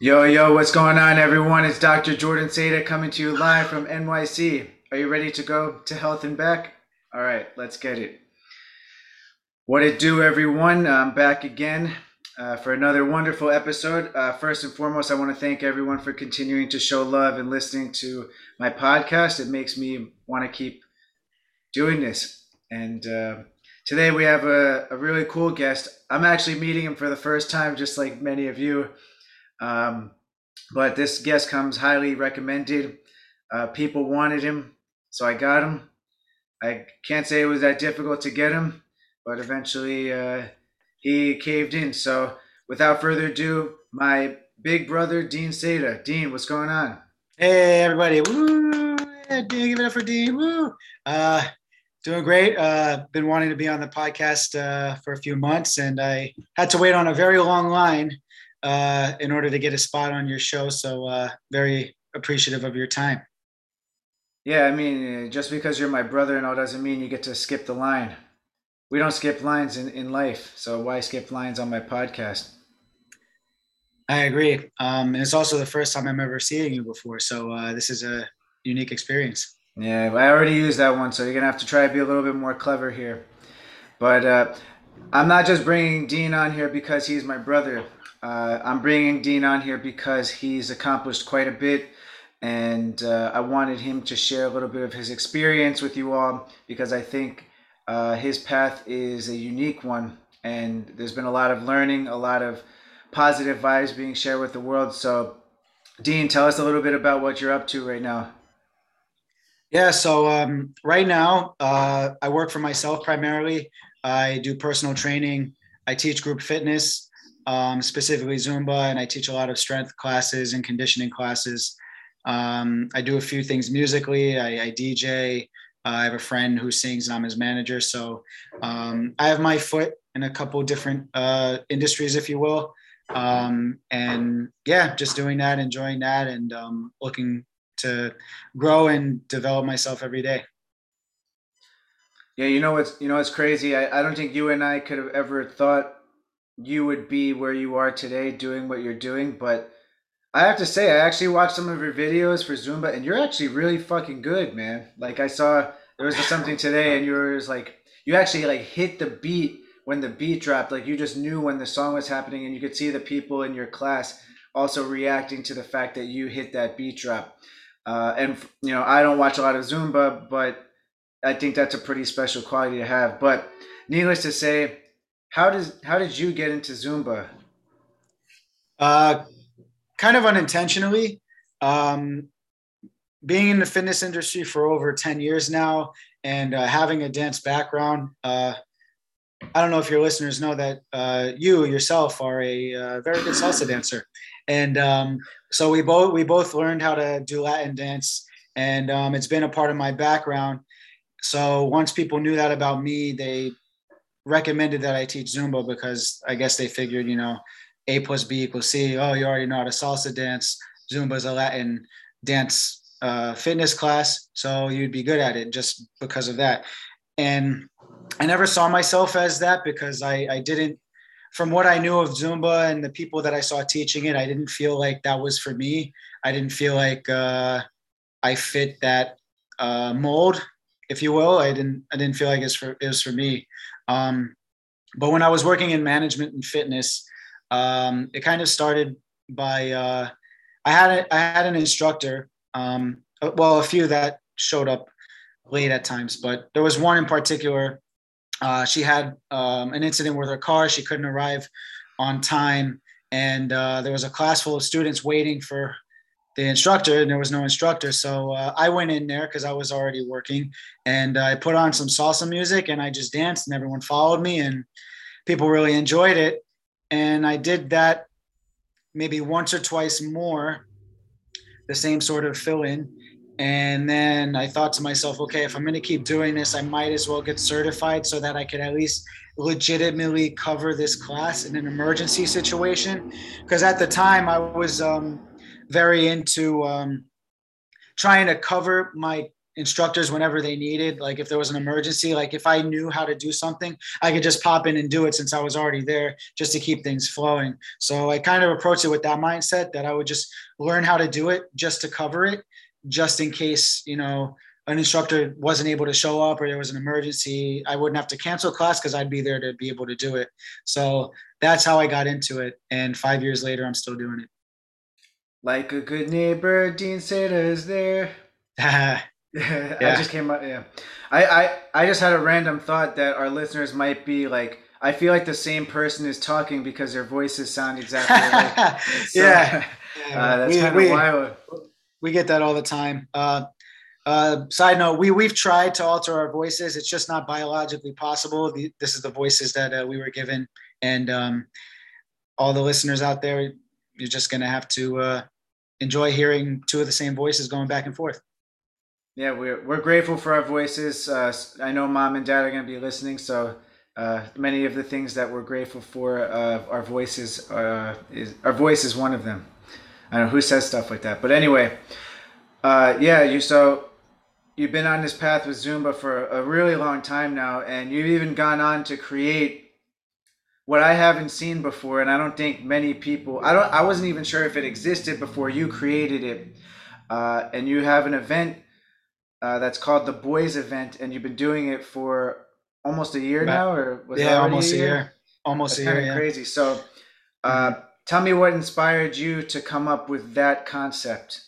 Yo, yo, what's going on, everyone? It's Dr. Jordan Seda coming to you live from NYC. Are you ready to go to health and back? All right, let's get it. What it do, everyone? I'm back again uh, for another wonderful episode. Uh, first and foremost, I want to thank everyone for continuing to show love and listening to my podcast. It makes me want to keep doing this. And uh, today we have a, a really cool guest. I'm actually meeting him for the first time, just like many of you. Um, but this guest comes highly recommended. Uh, people wanted him, so I got him. I can't say it was that difficult to get him, but eventually uh, he caved in. So without further ado, my big brother, Dean Seda. Dean, what's going on? Hey, everybody. Woo! Dean, give it up for Dean. Woo! Uh, doing great. Uh, been wanting to be on the podcast uh, for a few months, and I had to wait on a very long line uh, in order to get a spot on your show. So uh, very appreciative of your time. Yeah, I mean, just because you're my brother and all doesn't mean you get to skip the line. We don't skip lines in, in life, so why skip lines on my podcast? I agree. Um, and it's also the first time I'm ever seeing you before, so uh, this is a unique experience. Yeah, I already used that one, so you're gonna have to try to be a little bit more clever here. But uh, I'm not just bringing Dean on here because he's my brother. Uh, I'm bringing Dean on here because he's accomplished quite a bit, and uh, I wanted him to share a little bit of his experience with you all because I think uh, his path is a unique one, and there's been a lot of learning, a lot of positive vibes being shared with the world. So, Dean, tell us a little bit about what you're up to right now. Yeah, so um, right now uh, I work for myself primarily. I do personal training. I teach group fitness um, specifically Zumba, and I teach a lot of strength classes and conditioning classes. Um, I do a few things musically. I, I DJ. Uh, I have a friend who sings, and I'm his manager. So um, I have my foot in a couple different uh, industries, if you will. Um, and yeah, just doing that, enjoying that, and um, looking to grow and develop myself every day. Yeah, you know what's you know what's crazy. I, I don't think you and I could have ever thought you would be where you are today doing what you're doing. But I have to say, I actually watched some of your videos for Zumba, and you're actually really fucking good, man. Like I saw there was something today, and you were just like you actually like hit the beat when the beat dropped. Like you just knew when the song was happening, and you could see the people in your class also reacting to the fact that you hit that beat drop. Uh, and you know, I don't watch a lot of Zumba, but I think that's a pretty special quality to have. But needless to say, how does how did you get into Zumba? Uh, kind of unintentionally. Um, being in the fitness industry for over 10 years now and uh, having a dance background, uh, I don't know if your listeners know that uh, you yourself are a uh, very good salsa dancer, and um, so we both we both learned how to do Latin dance, and um, it's been a part of my background. So once people knew that about me, they recommended that I teach Zumba because I guess they figured, you know, A plus B equals C. Oh, you already know how to salsa dance. Zumba is a Latin dance uh, fitness class, so you'd be good at it just because of that. And I never saw myself as that because I, I didn't, from what I knew of Zumba and the people that I saw teaching it, I didn't feel like that was for me. I didn't feel like uh, I fit that uh, mold, if you will. I didn't I didn't feel like it's for it was for me. Um, but when I was working in management and fitness, um, it kind of started by uh, I had a, I had an instructor, um, well, a few that showed up late at times, but there was one in particular. Uh, she had um, an incident with her car; she couldn't arrive on time, and uh, there was a class full of students waiting for the instructor and there was no instructor. So uh, i went in there because i was already working and i put on some salsa music and i just danced and everyone followed me and people really enjoyed it. And i did that maybe once or twice more the same sort of fill in and then i thought to myself okay if i'm going to keep doing this i might as well get certified so that i could at least legitimately cover this class in an emergency situation. Because at the time i was um, very into um, trying to cover my instructors whenever they needed. Like if there was an emergency, like if I knew how to do something, I could just pop in and do it since I was already there just to keep things flowing. So I kind of approached it with that mindset that I would just learn how to do it just to cover it, just in case, you know, an instructor wasn't able to show up or there was an emergency, I wouldn't have to cancel class because I'd be there to be able to do it. So that's how I got into it. And five years later, I'm still doing it. Like a good neighbor, Dean Seda is there. yeah. I just came up. Yeah, I, I I just had a random thought that our listeners might be like. I feel like the same person is talking because their voices sound exactly like. So, yeah, uh, that's kind of wild. We get that all the time. Uh, uh, side note: We we've tried to alter our voices. It's just not biologically possible. The, this is the voices that uh, we were given, and um, all the listeners out there, you're just gonna have to uh, enjoy hearing two of the same voices going back and forth. Yeah, we're we're grateful for our voices. Uh, I know mom and dad are gonna be listening, so. Uh, many of the things that we're grateful for, uh, our voices, uh, is our voice is one of them. I don't know who says stuff like that, but anyway, uh, yeah. You so you've been on this path with Zumba for a really long time now, and you've even gone on to create what I haven't seen before, and I don't think many people. I don't. I wasn't even sure if it existed before you created it, uh, and you have an event uh, that's called the Boys Event, and you've been doing it for almost a year now, or yeah, almost a year? year? Almost that's a year. Yeah. Crazy. So, uh, mm-hmm. tell me what inspired you to come up with that concept.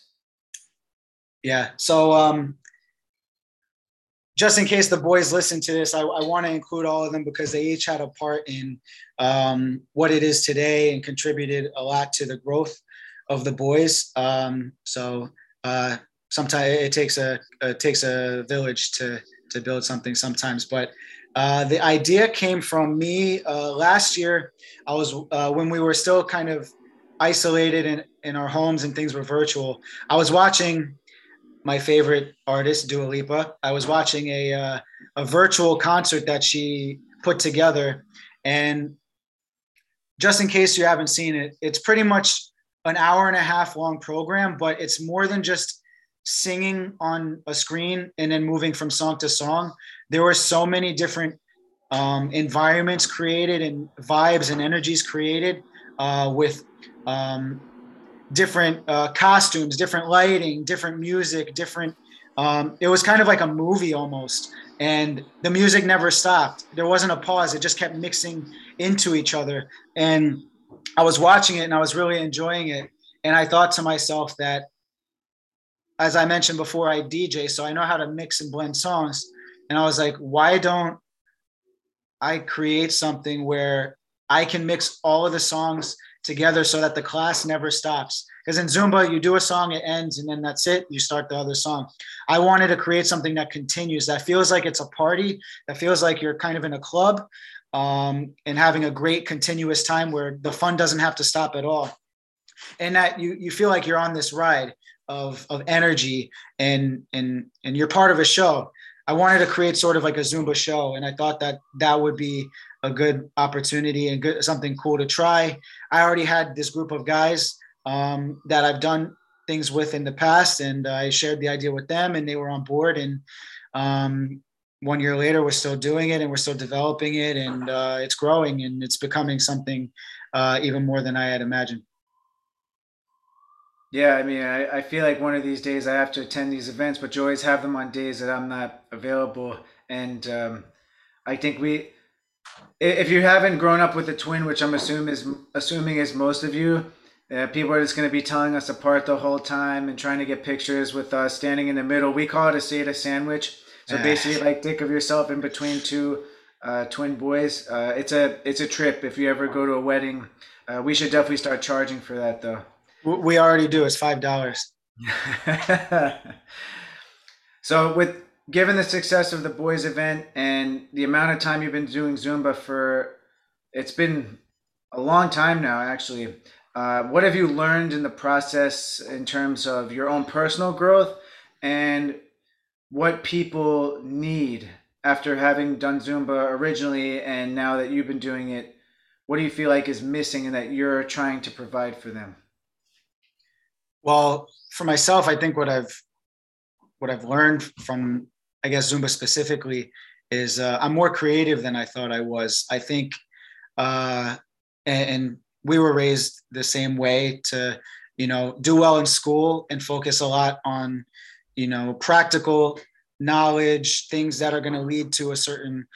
Yeah. So um, just in case the boys listen to this, I, I want to include all of them because they each had a part in um, what it is today and contributed a lot to the growth of the boys. Um, so uh, sometimes it takes a it takes a village to to build something sometimes, but. Uh, the idea came from me uh, last year. I was uh, when we were still kind of isolated in, in our homes and things were virtual. I was watching my favorite artist, Dua Lipa. I was watching a uh, a virtual concert that she put together, and just in case you haven't seen it, it's pretty much an hour and a half long program, but it's more than just singing on a screen and then moving from song to song. There were so many different um, environments created and vibes and energies created uh, with um, different uh, costumes, different lighting, different music, different. Um, it was kind of like a movie almost, and the music never stopped. There wasn't a pause. It just kept mixing into each other, and I was watching it and I was really enjoying it. And I thought to myself that, as I mentioned before, I DJ, so I know how to mix and blend songs. And I was like, why don't I create something where I can mix all of the songs together so that the class never stops. Because in Zumba, you do a song, it ends, and then that's it. You start the other song. I wanted to create something that continues, that feels like it's a party, that feels like you're kind of in a club um, and having a great continuous time where the fun doesn't have to stop at all. And that you, you feel like you're on this ride of, of energy and, and, and you're part of a show. I wanted to create sort of like a Zumba show, and I thought that that would be a good opportunity and good something cool to try. I already had this group of guys um, that I've done things with in the past, and I shared the idea with them, and they were on board. And um, one year later, we're still doing it, and we're still developing it, and uh, it's growing, and it's becoming something uh, even more than I had imagined. Yeah, I mean, I, I feel like one of these days I have to attend these events, but you always have them on days that I'm not available. And um, I think we, if you haven't grown up with a twin, which I'm assuming is assuming is most of you, uh, people are just going to be telling us apart the whole time and trying to get pictures with us standing in the middle. We call it a Seda sandwich. So basically, like think of yourself in between two uh, twin boys. Uh, it's a it's a trip. If you ever go to a wedding, uh, we should definitely start charging for that though. We already do. It's five dollars. so with given the success of the boys event and the amount of time you've been doing Zumba for, it's been a long time now actually. Uh, what have you learned in the process in terms of your own personal growth and what people need after having done Zumba originally and now that you've been doing it? What do you feel like is missing and that you're trying to provide for them? Well, for myself, I think what I've what I've learned from I guess Zumba specifically is uh, I'm more creative than I thought I was. I think, uh, and, and we were raised the same way to you know do well in school and focus a lot on you know practical knowledge things that are going to lead to a certain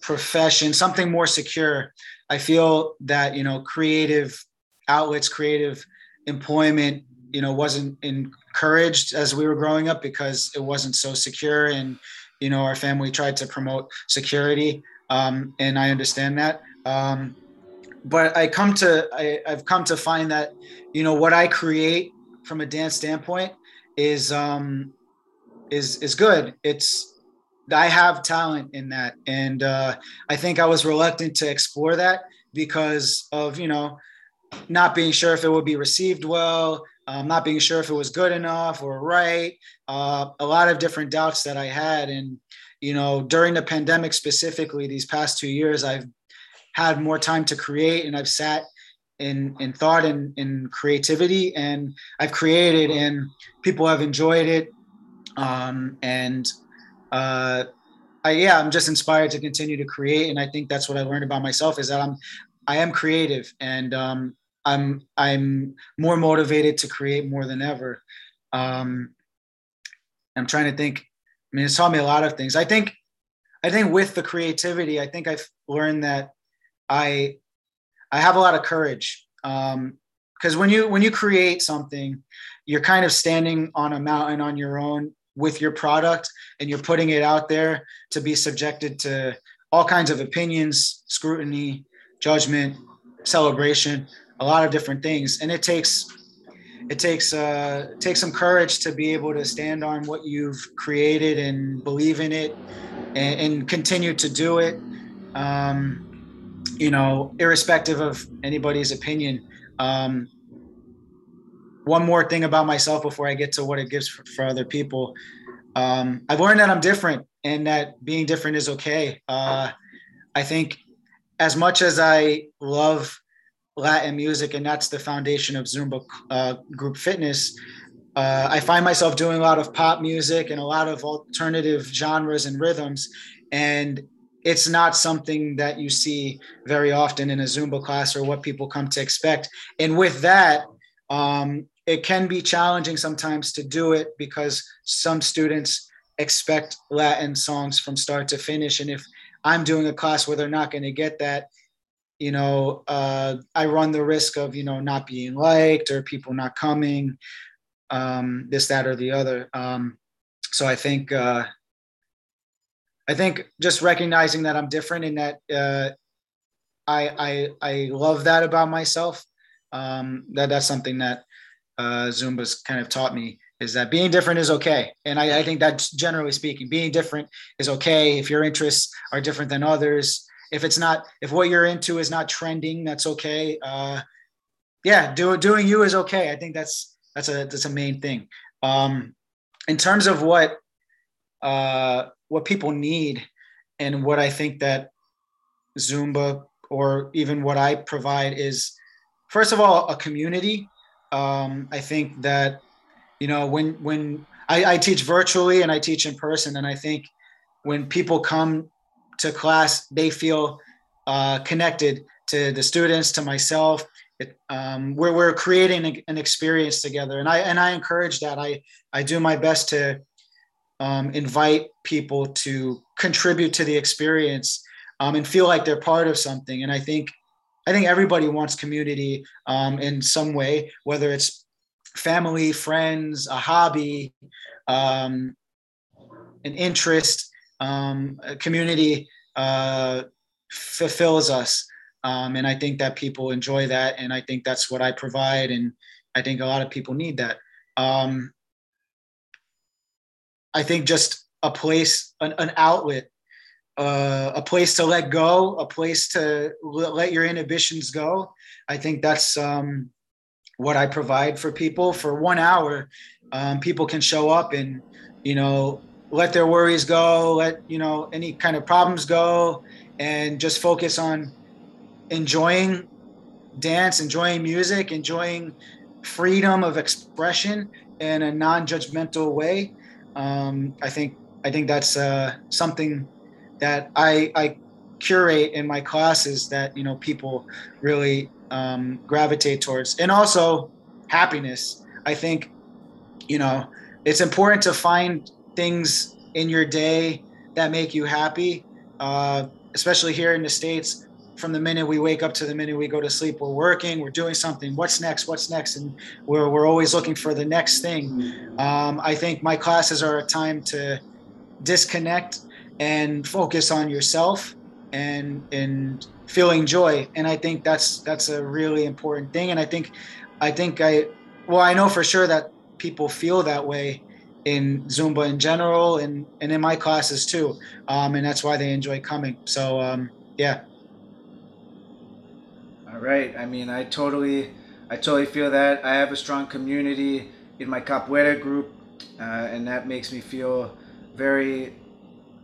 profession something more secure i feel that you know creative outlets creative employment you know wasn't encouraged as we were growing up because it wasn't so secure and you know our family tried to promote security um, and i understand that um, but I come to I, I've come to find that you know what I create from a dance standpoint is um is is good. It's I have talent in that, and uh, I think I was reluctant to explore that because of you know not being sure if it would be received well, um, not being sure if it was good enough or right. Uh, a lot of different doubts that I had, and you know during the pandemic specifically, these past two years, I've had more time to create and I've sat in in thought and in creativity and I've created and people have enjoyed it. Um, and uh, I, yeah, I'm just inspired to continue to create. And I think that's what I learned about myself is that I'm I am creative and um, I'm I'm more motivated to create more than ever. Um, I'm trying to think. I mean, it's taught me a lot of things. I think I think with the creativity, I think I've learned that I I have a lot of courage because um, when you when you create something, you're kind of standing on a mountain on your own with your product, and you're putting it out there to be subjected to all kinds of opinions, scrutiny, judgment, celebration, a lot of different things, and it takes it takes uh, takes some courage to be able to stand on what you've created and believe in it and, and continue to do it. Um, you know, irrespective of anybody's opinion. Um, one more thing about myself before I get to what it gives for, for other people. Um, I've learned that I'm different and that being different is okay. Uh, I think as much as I love Latin music and that's the foundation of Zumba uh, group fitness, uh, I find myself doing a lot of pop music and a lot of alternative genres and rhythms. And it's not something that you see very often in a Zumba class or what people come to expect. And with that, um, it can be challenging sometimes to do it because some students expect Latin songs from start to finish. And if I'm doing a class where they're not going to get that, you know, uh, I run the risk of, you know, not being liked or people not coming, um, this, that, or the other. Um, so I think, uh, I think just recognizing that I'm different and that uh, I, I I love that about myself. Um, that that's something that uh, Zumba's kind of taught me is that being different is okay. And I, I think that generally speaking, being different is okay. If your interests are different than others, if it's not, if what you're into is not trending, that's okay. Uh, yeah, do, doing you is okay. I think that's that's a that's a main thing. Um, in terms of what uh, what people need and what I think that Zumba or even what I provide is, first of all, a community. Um, I think that, you know, when when I, I teach virtually and I teach in person, and I think when people come to class, they feel uh, connected to the students, to myself. It, um, we're, we're creating an experience together, and I and I encourage that. I I do my best to um, invite people to contribute to the experience um, and feel like they're part of something. And I think I think everybody wants community um, in some way, whether it's family, friends, a hobby, um, an interest. Um, community uh, fulfills us. Um, and I think that people enjoy that. And I think that's what I provide. And I think a lot of people need that. Um, I think just a place, an, an outlet, uh, a place to let go, a place to let your inhibitions go. I think that's um, what I provide for people. For one hour, um, people can show up and, you know, let their worries go, let, you know, any kind of problems go, and just focus on enjoying dance, enjoying music, enjoying freedom of expression in a non judgmental way Um, I think I think that's uh, something that I, I curate in my classes that you know people really um, gravitate towards, and also happiness. I think you know it's important to find things in your day that make you happy, uh, especially here in the states. From the minute we wake up to the minute we go to sleep, we're working, we're doing something. What's next? What's next? And we're, we're always looking for the next thing. Um, I think my classes are a time to disconnect and focus on yourself and and feeling joy and i think that's that's a really important thing and i think i think i well i know for sure that people feel that way in zumba in general and and in my classes too um, and that's why they enjoy coming so um, yeah all right i mean i totally i totally feel that i have a strong community in my capoeira group uh, and that makes me feel very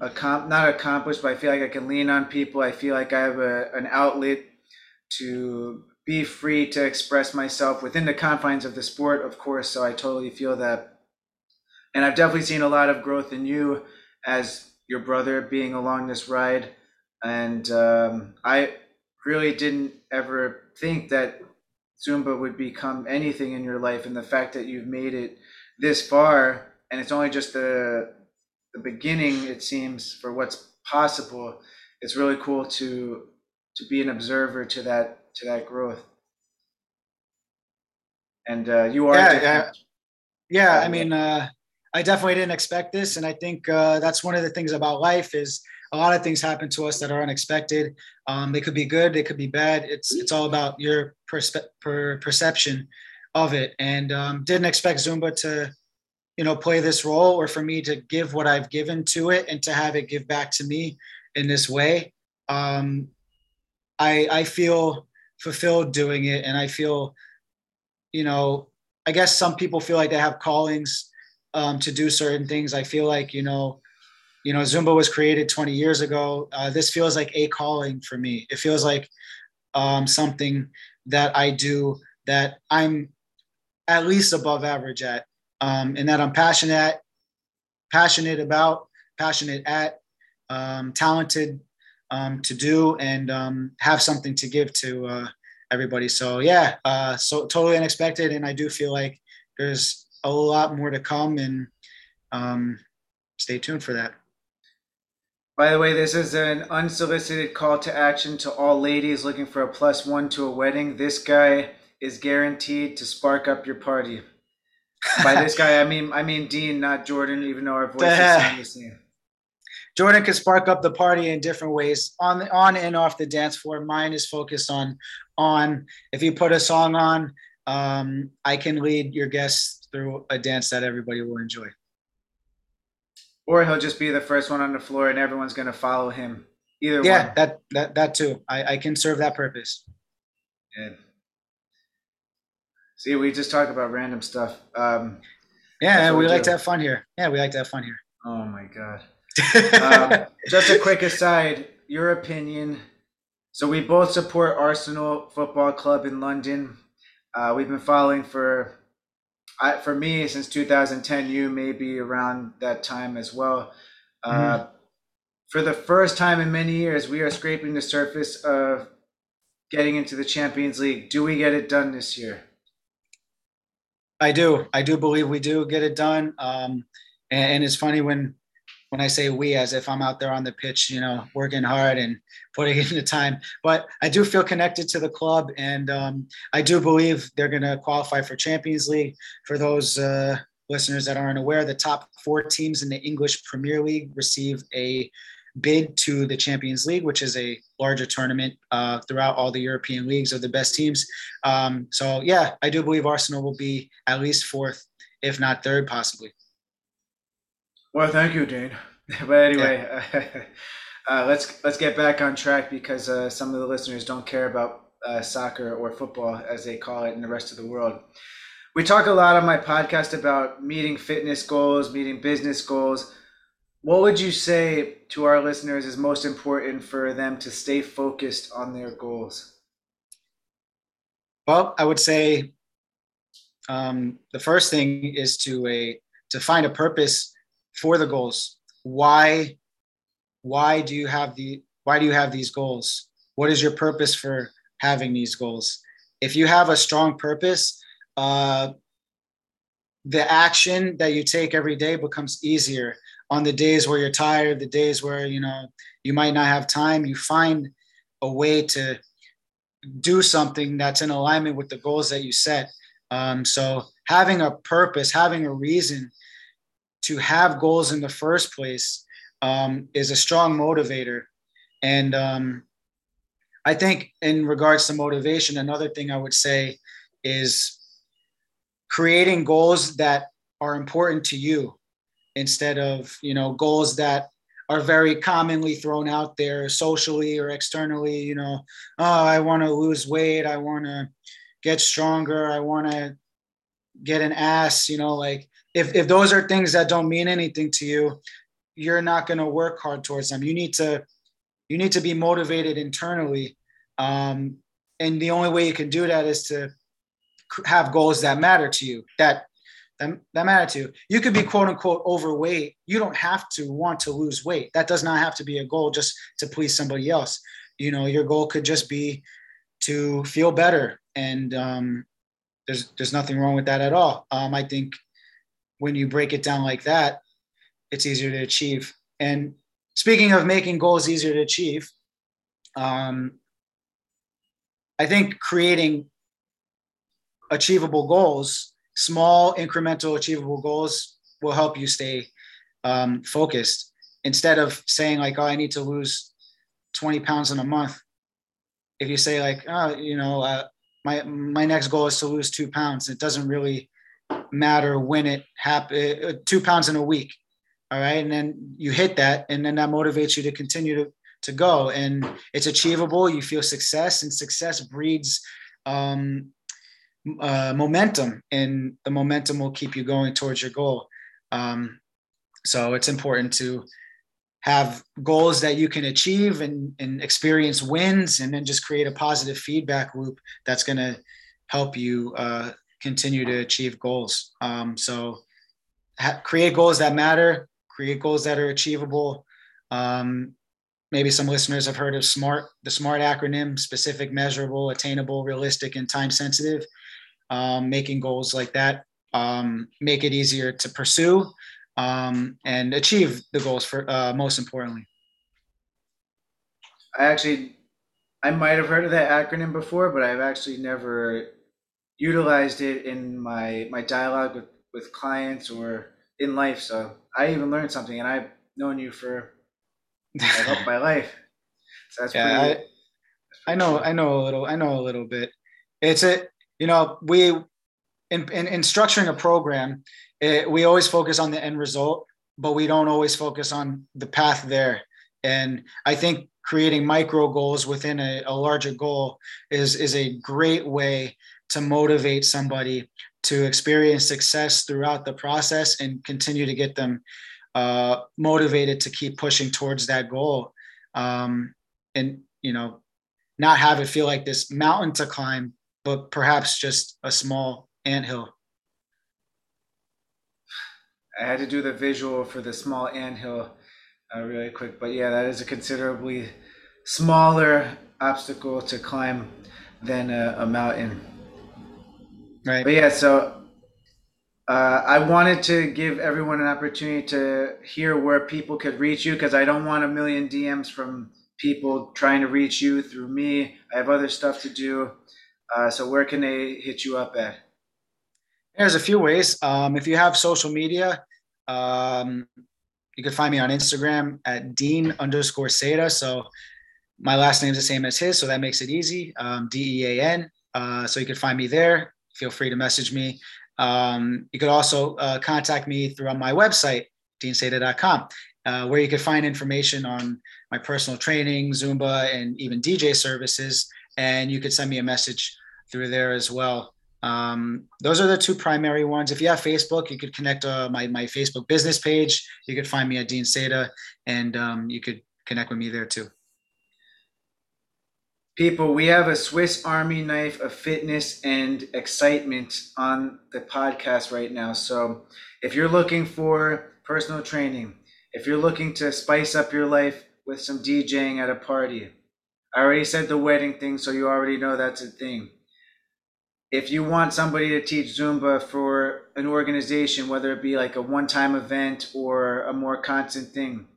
accom- not accomplished, but I feel like I can lean on people. I feel like I have a, an outlet to be free to express myself within the confines of the sport, of course. So I totally feel that. And I've definitely seen a lot of growth in you as your brother being along this ride. And um, I really didn't ever think that Zumba would become anything in your life. And the fact that you've made it this far, and it's only just the the beginning, it seems, for what's possible. It's really cool to to be an observer to that to that growth. And uh, you are yeah, yeah, yeah. I mean, uh, I definitely didn't expect this, and I think uh, that's one of the things about life is a lot of things happen to us that are unexpected. Um, they could be good, they could be bad. It's it's all about your perspe- per perception of it. And um, didn't expect Zumba to you know play this role or for me to give what i've given to it and to have it give back to me in this way um, i i feel fulfilled doing it and i feel you know i guess some people feel like they have callings um, to do certain things. I feel like you know you know zumba was created 20 years ago. Uh, this feels like a calling for me. It feels like um, something that i do that i'm at least above average at um, and that I'm passionate, passionate about, passionate at, um, talented um, to do, and um, have something to give to uh, everybody. So yeah, uh, so totally unexpected, and I do feel like there's a lot more to come, and um, stay tuned for that. By the way, this is an unsolicited call to action to all ladies looking for a plus one to a wedding. This guy is guaranteed to spark up your party. By this guy, I mean I mean Dean, not Jordan, even though our voices sound the same. Jordan can spark up the party in different ways on on and off the dance floor. Mine is focused on on. If you put a song on, um, I can lead your guests through a dance that everybody will enjoy. Or he'll just be the first one on the floor, and everyone's going to follow him. Either way. yeah, one. that that that too. I, I can serve that purpose. Yeah. See, we just talk about random stuff. Um, yeah, we, we like to have fun here. Yeah, we like to have fun here. Oh my god. um, just a quick aside, your opinion. So we both support Arsenal Football Club in London. Uh, we've been following for, I, for me since 2010. You maybe around that time as well. Uh, mm. For the first time in many years, we are scraping the surface of getting into the Champions League. Do we get it done this year? I do. I do believe we do get it done. Um, and, and, it's funny when when I say we, as if I'm out there on the pitch, you know, working hard and putting in the time. But I do feel connected to the club, and um, I do believe they're going to qualify for Champions League. For those uh, listeners that aren't aware, the top four teams in the English Premier League receive a bid to the Champions League, which is a larger tournament uh, throughout all the European leagues of the best teams. Um, so yeah, I do believe Arsenal will be at least fourth, if not third, possibly. Well, thank you, Dean. But anyway, yeah. uh, let's let's get back on track because uh, some of the listeners don't care about uh, soccer or football as they call it in the rest of the world. We talk a lot on my podcast about meeting fitness goals, meeting business goals what would you say to our listeners is most important for them to stay focused on their goals? Well, I would say um, the first thing is to a to find a purpose for the goals. Why why do you have the why do you have these goals? What is your purpose for having these goals? If you have a strong purpose, uh, the action that you take every day becomes easier on the days where you're tired the days where you know you might not have time you find a way to do something that's in alignment with the goals that you set um, so having a purpose having a reason to have goals in the first place um, is a strong motivator. And um, i think in regards to motivation another thing i would say is creating goals that are important to you instead of you know goals that are very commonly thrown out there socially or externally you know oh i want to lose weight. I want to get stronger. I want to get an ass you know like if, if those are things that don't mean anything to you you're not going to work hard towards them. You need to you need to be motivated internally um, and the only way you can do that is to have goals that matter to you that that, that matter to you. You could be quote unquote overweight. You don't have to want to lose weight. That does not have to be a goal just to please somebody else. You know your goal could just be to feel better and um, there's there's nothing wrong with that at all. Um, i think when you break it down like that it's easier to achieve and speaking of making goals easier to achieve um, i think creating achievable goals, small incremental achievable goals will help you stay um, focused instead of saying like, oh, I need to lose 20 pounds in a month. If you say like, oh, you know, uh, my my next goal is to lose two pounds, it doesn't really matter when it happen. Uh, two pounds in a week, all right, and then you hit that, and then that motivates you to continue to to go, and it's achievable. You feel success, and success breeds um, uh, momentum, and the momentum will keep you going towards your goal. Um, so it's important to have goals that you can achieve and, and experience wins, and then just create a positive feedback loop that's going to help you uh, continue to achieve goals. Um, so ha- create goals that matter, create goals that are achievable. Um, maybe some listeners have heard of SMART, the SMART acronym specific, measurable, attainable, realistic, and time sensitive um, making goals like that um, make it easier to pursue um, and achieve the goals for uh, most importantly. I actually, I might have heard of that acronym before, but I've actually never utilized it in my my dialogue with with clients or in life. So I even learned something, and I've known you for I my life. So that's yeah, pretty, I, I know, I know a little, I know a little bit. It's a you know, we in, in, in structuring a program, it, we always focus on the end result, but we don't always focus on the path there. And I think creating micro goals within a, a larger goal is is a great way to motivate somebody to experience success throughout the process and continue to get them uh, motivated to keep pushing towards that goal um, and you know not have it feel like this mountain to climb but perhaps just a small anthill. I had to do the visual for the small anthill uh, really quick, but yeah, that is a considerably smaller obstacle to climb than a, a mountain. Right. But yeah, so uh, I wanted to give everyone an opportunity to hear where people could reach you because I don't want a million DMs from people trying to reach you through me. I have other stuff to do. Uh, so where can they hit you up at? There's a few ways. Um, if you have social media, um, you can find me on Instagram at Dean underscore Seda. So my last name is the same as his, so that makes it easy. Um, D E A N. Uh, so you can find me there. Feel free to message me. Um, you could also uh, contact me through my website, deanseda.com, uh, where you can find information on my personal training, Zumba, and even DJ services. And you could send me a message through there as well. Um, those are the two primary ones. If you have Facebook, you could connect uh, my my Facebook business page. You could find me at Dean Seda, and um, you could connect with me there too. People, we have a Swiss Army knife of fitness and excitement on the podcast right now. So, if you're looking for personal training. If you're looking to spice up your life with some DJing at a party, I already said the wedding thing, so you already know that's a thing. If you want somebody to teach Zumba for an organization, whether it be like a one time event or a more constant thing,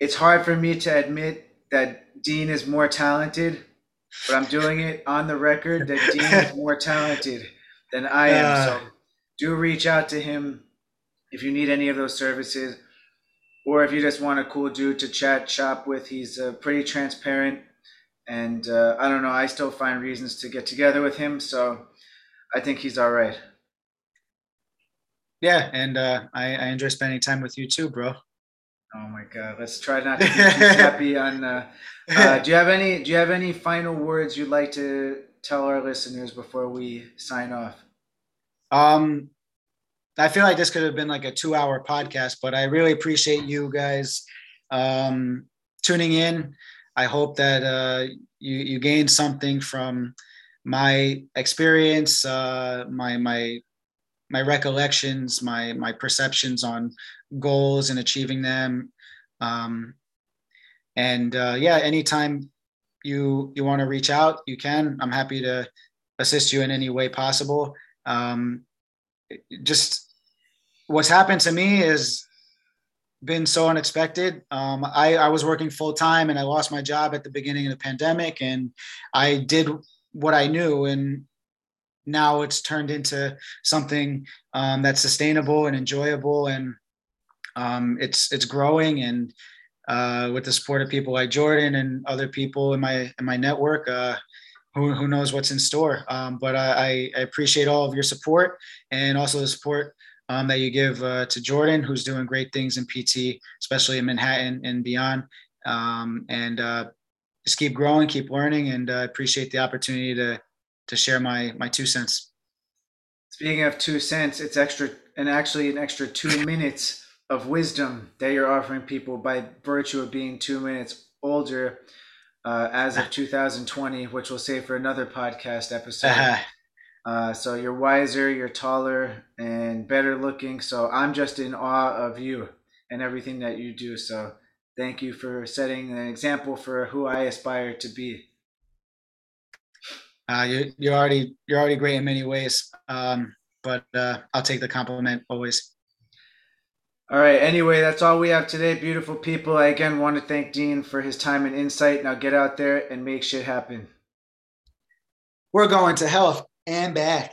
it's hard for me to admit that Dean is more talented, but I'm doing it on the record that Dean is more talented than I am. So do reach out to him if you need any of those services or if you just want a cool dude to chat shop with. He's uh, pretty transparent, and uh, I don't know. I still find reasons to get together with him, so I think he's all right. Yeah, and uh, I, I enjoy spending time with you too, bro. Oh my God! Let's try not to be too happy on. Uh, uh, do you have any? Do you have any final words you'd like to tell our listeners before we sign off? Um, I feel like this could have been like a two-hour podcast, but I really appreciate you guys um, tuning in. I hope that uh, you you gained something from my experience, uh, my my my recollections, my my perceptions on goals and achieving them. Um, and uh, yeah, anytime you you want to reach out, you can. I'm happy to assist you in any way possible. Um, just what's happened to me is been so unexpected. Um, I, I was working full time and I lost my job at the beginning of the pandemic, and I did what I knew, and now it's turned into something um, that's sustainable and enjoyable, and um, it's it's growing. And uh, with the support of people like Jordan and other people in my in my network, uh, who, who knows what's in store. Um, but I, I appreciate all of your support and also the support um, that you give uh, to Jordan, who's doing great things in PT, especially in Manhattan and beyond. Um, and uh, just keep growing, keep learning, and uh, appreciate the opportunity to to share my my two cents. Speaking of two cents, it's extra and actually an extra two minutes of wisdom that you're offering people by virtue of being two minutes older uh, as of 2020, which we'll save for another podcast episode. Uh-huh. Uh, so you're wiser, you're taller, and better looking. So I'm just in awe of you and everything that you do. So thank you for setting an example for who I aspire to be. Uh, you, you're already you're already great in many ways, um, but uh, I'll take the compliment always. All right. Anyway, that's all we have today, beautiful people. I again want to thank Dean for his time and insight. Now get out there and make shit happen. We're going to health and back.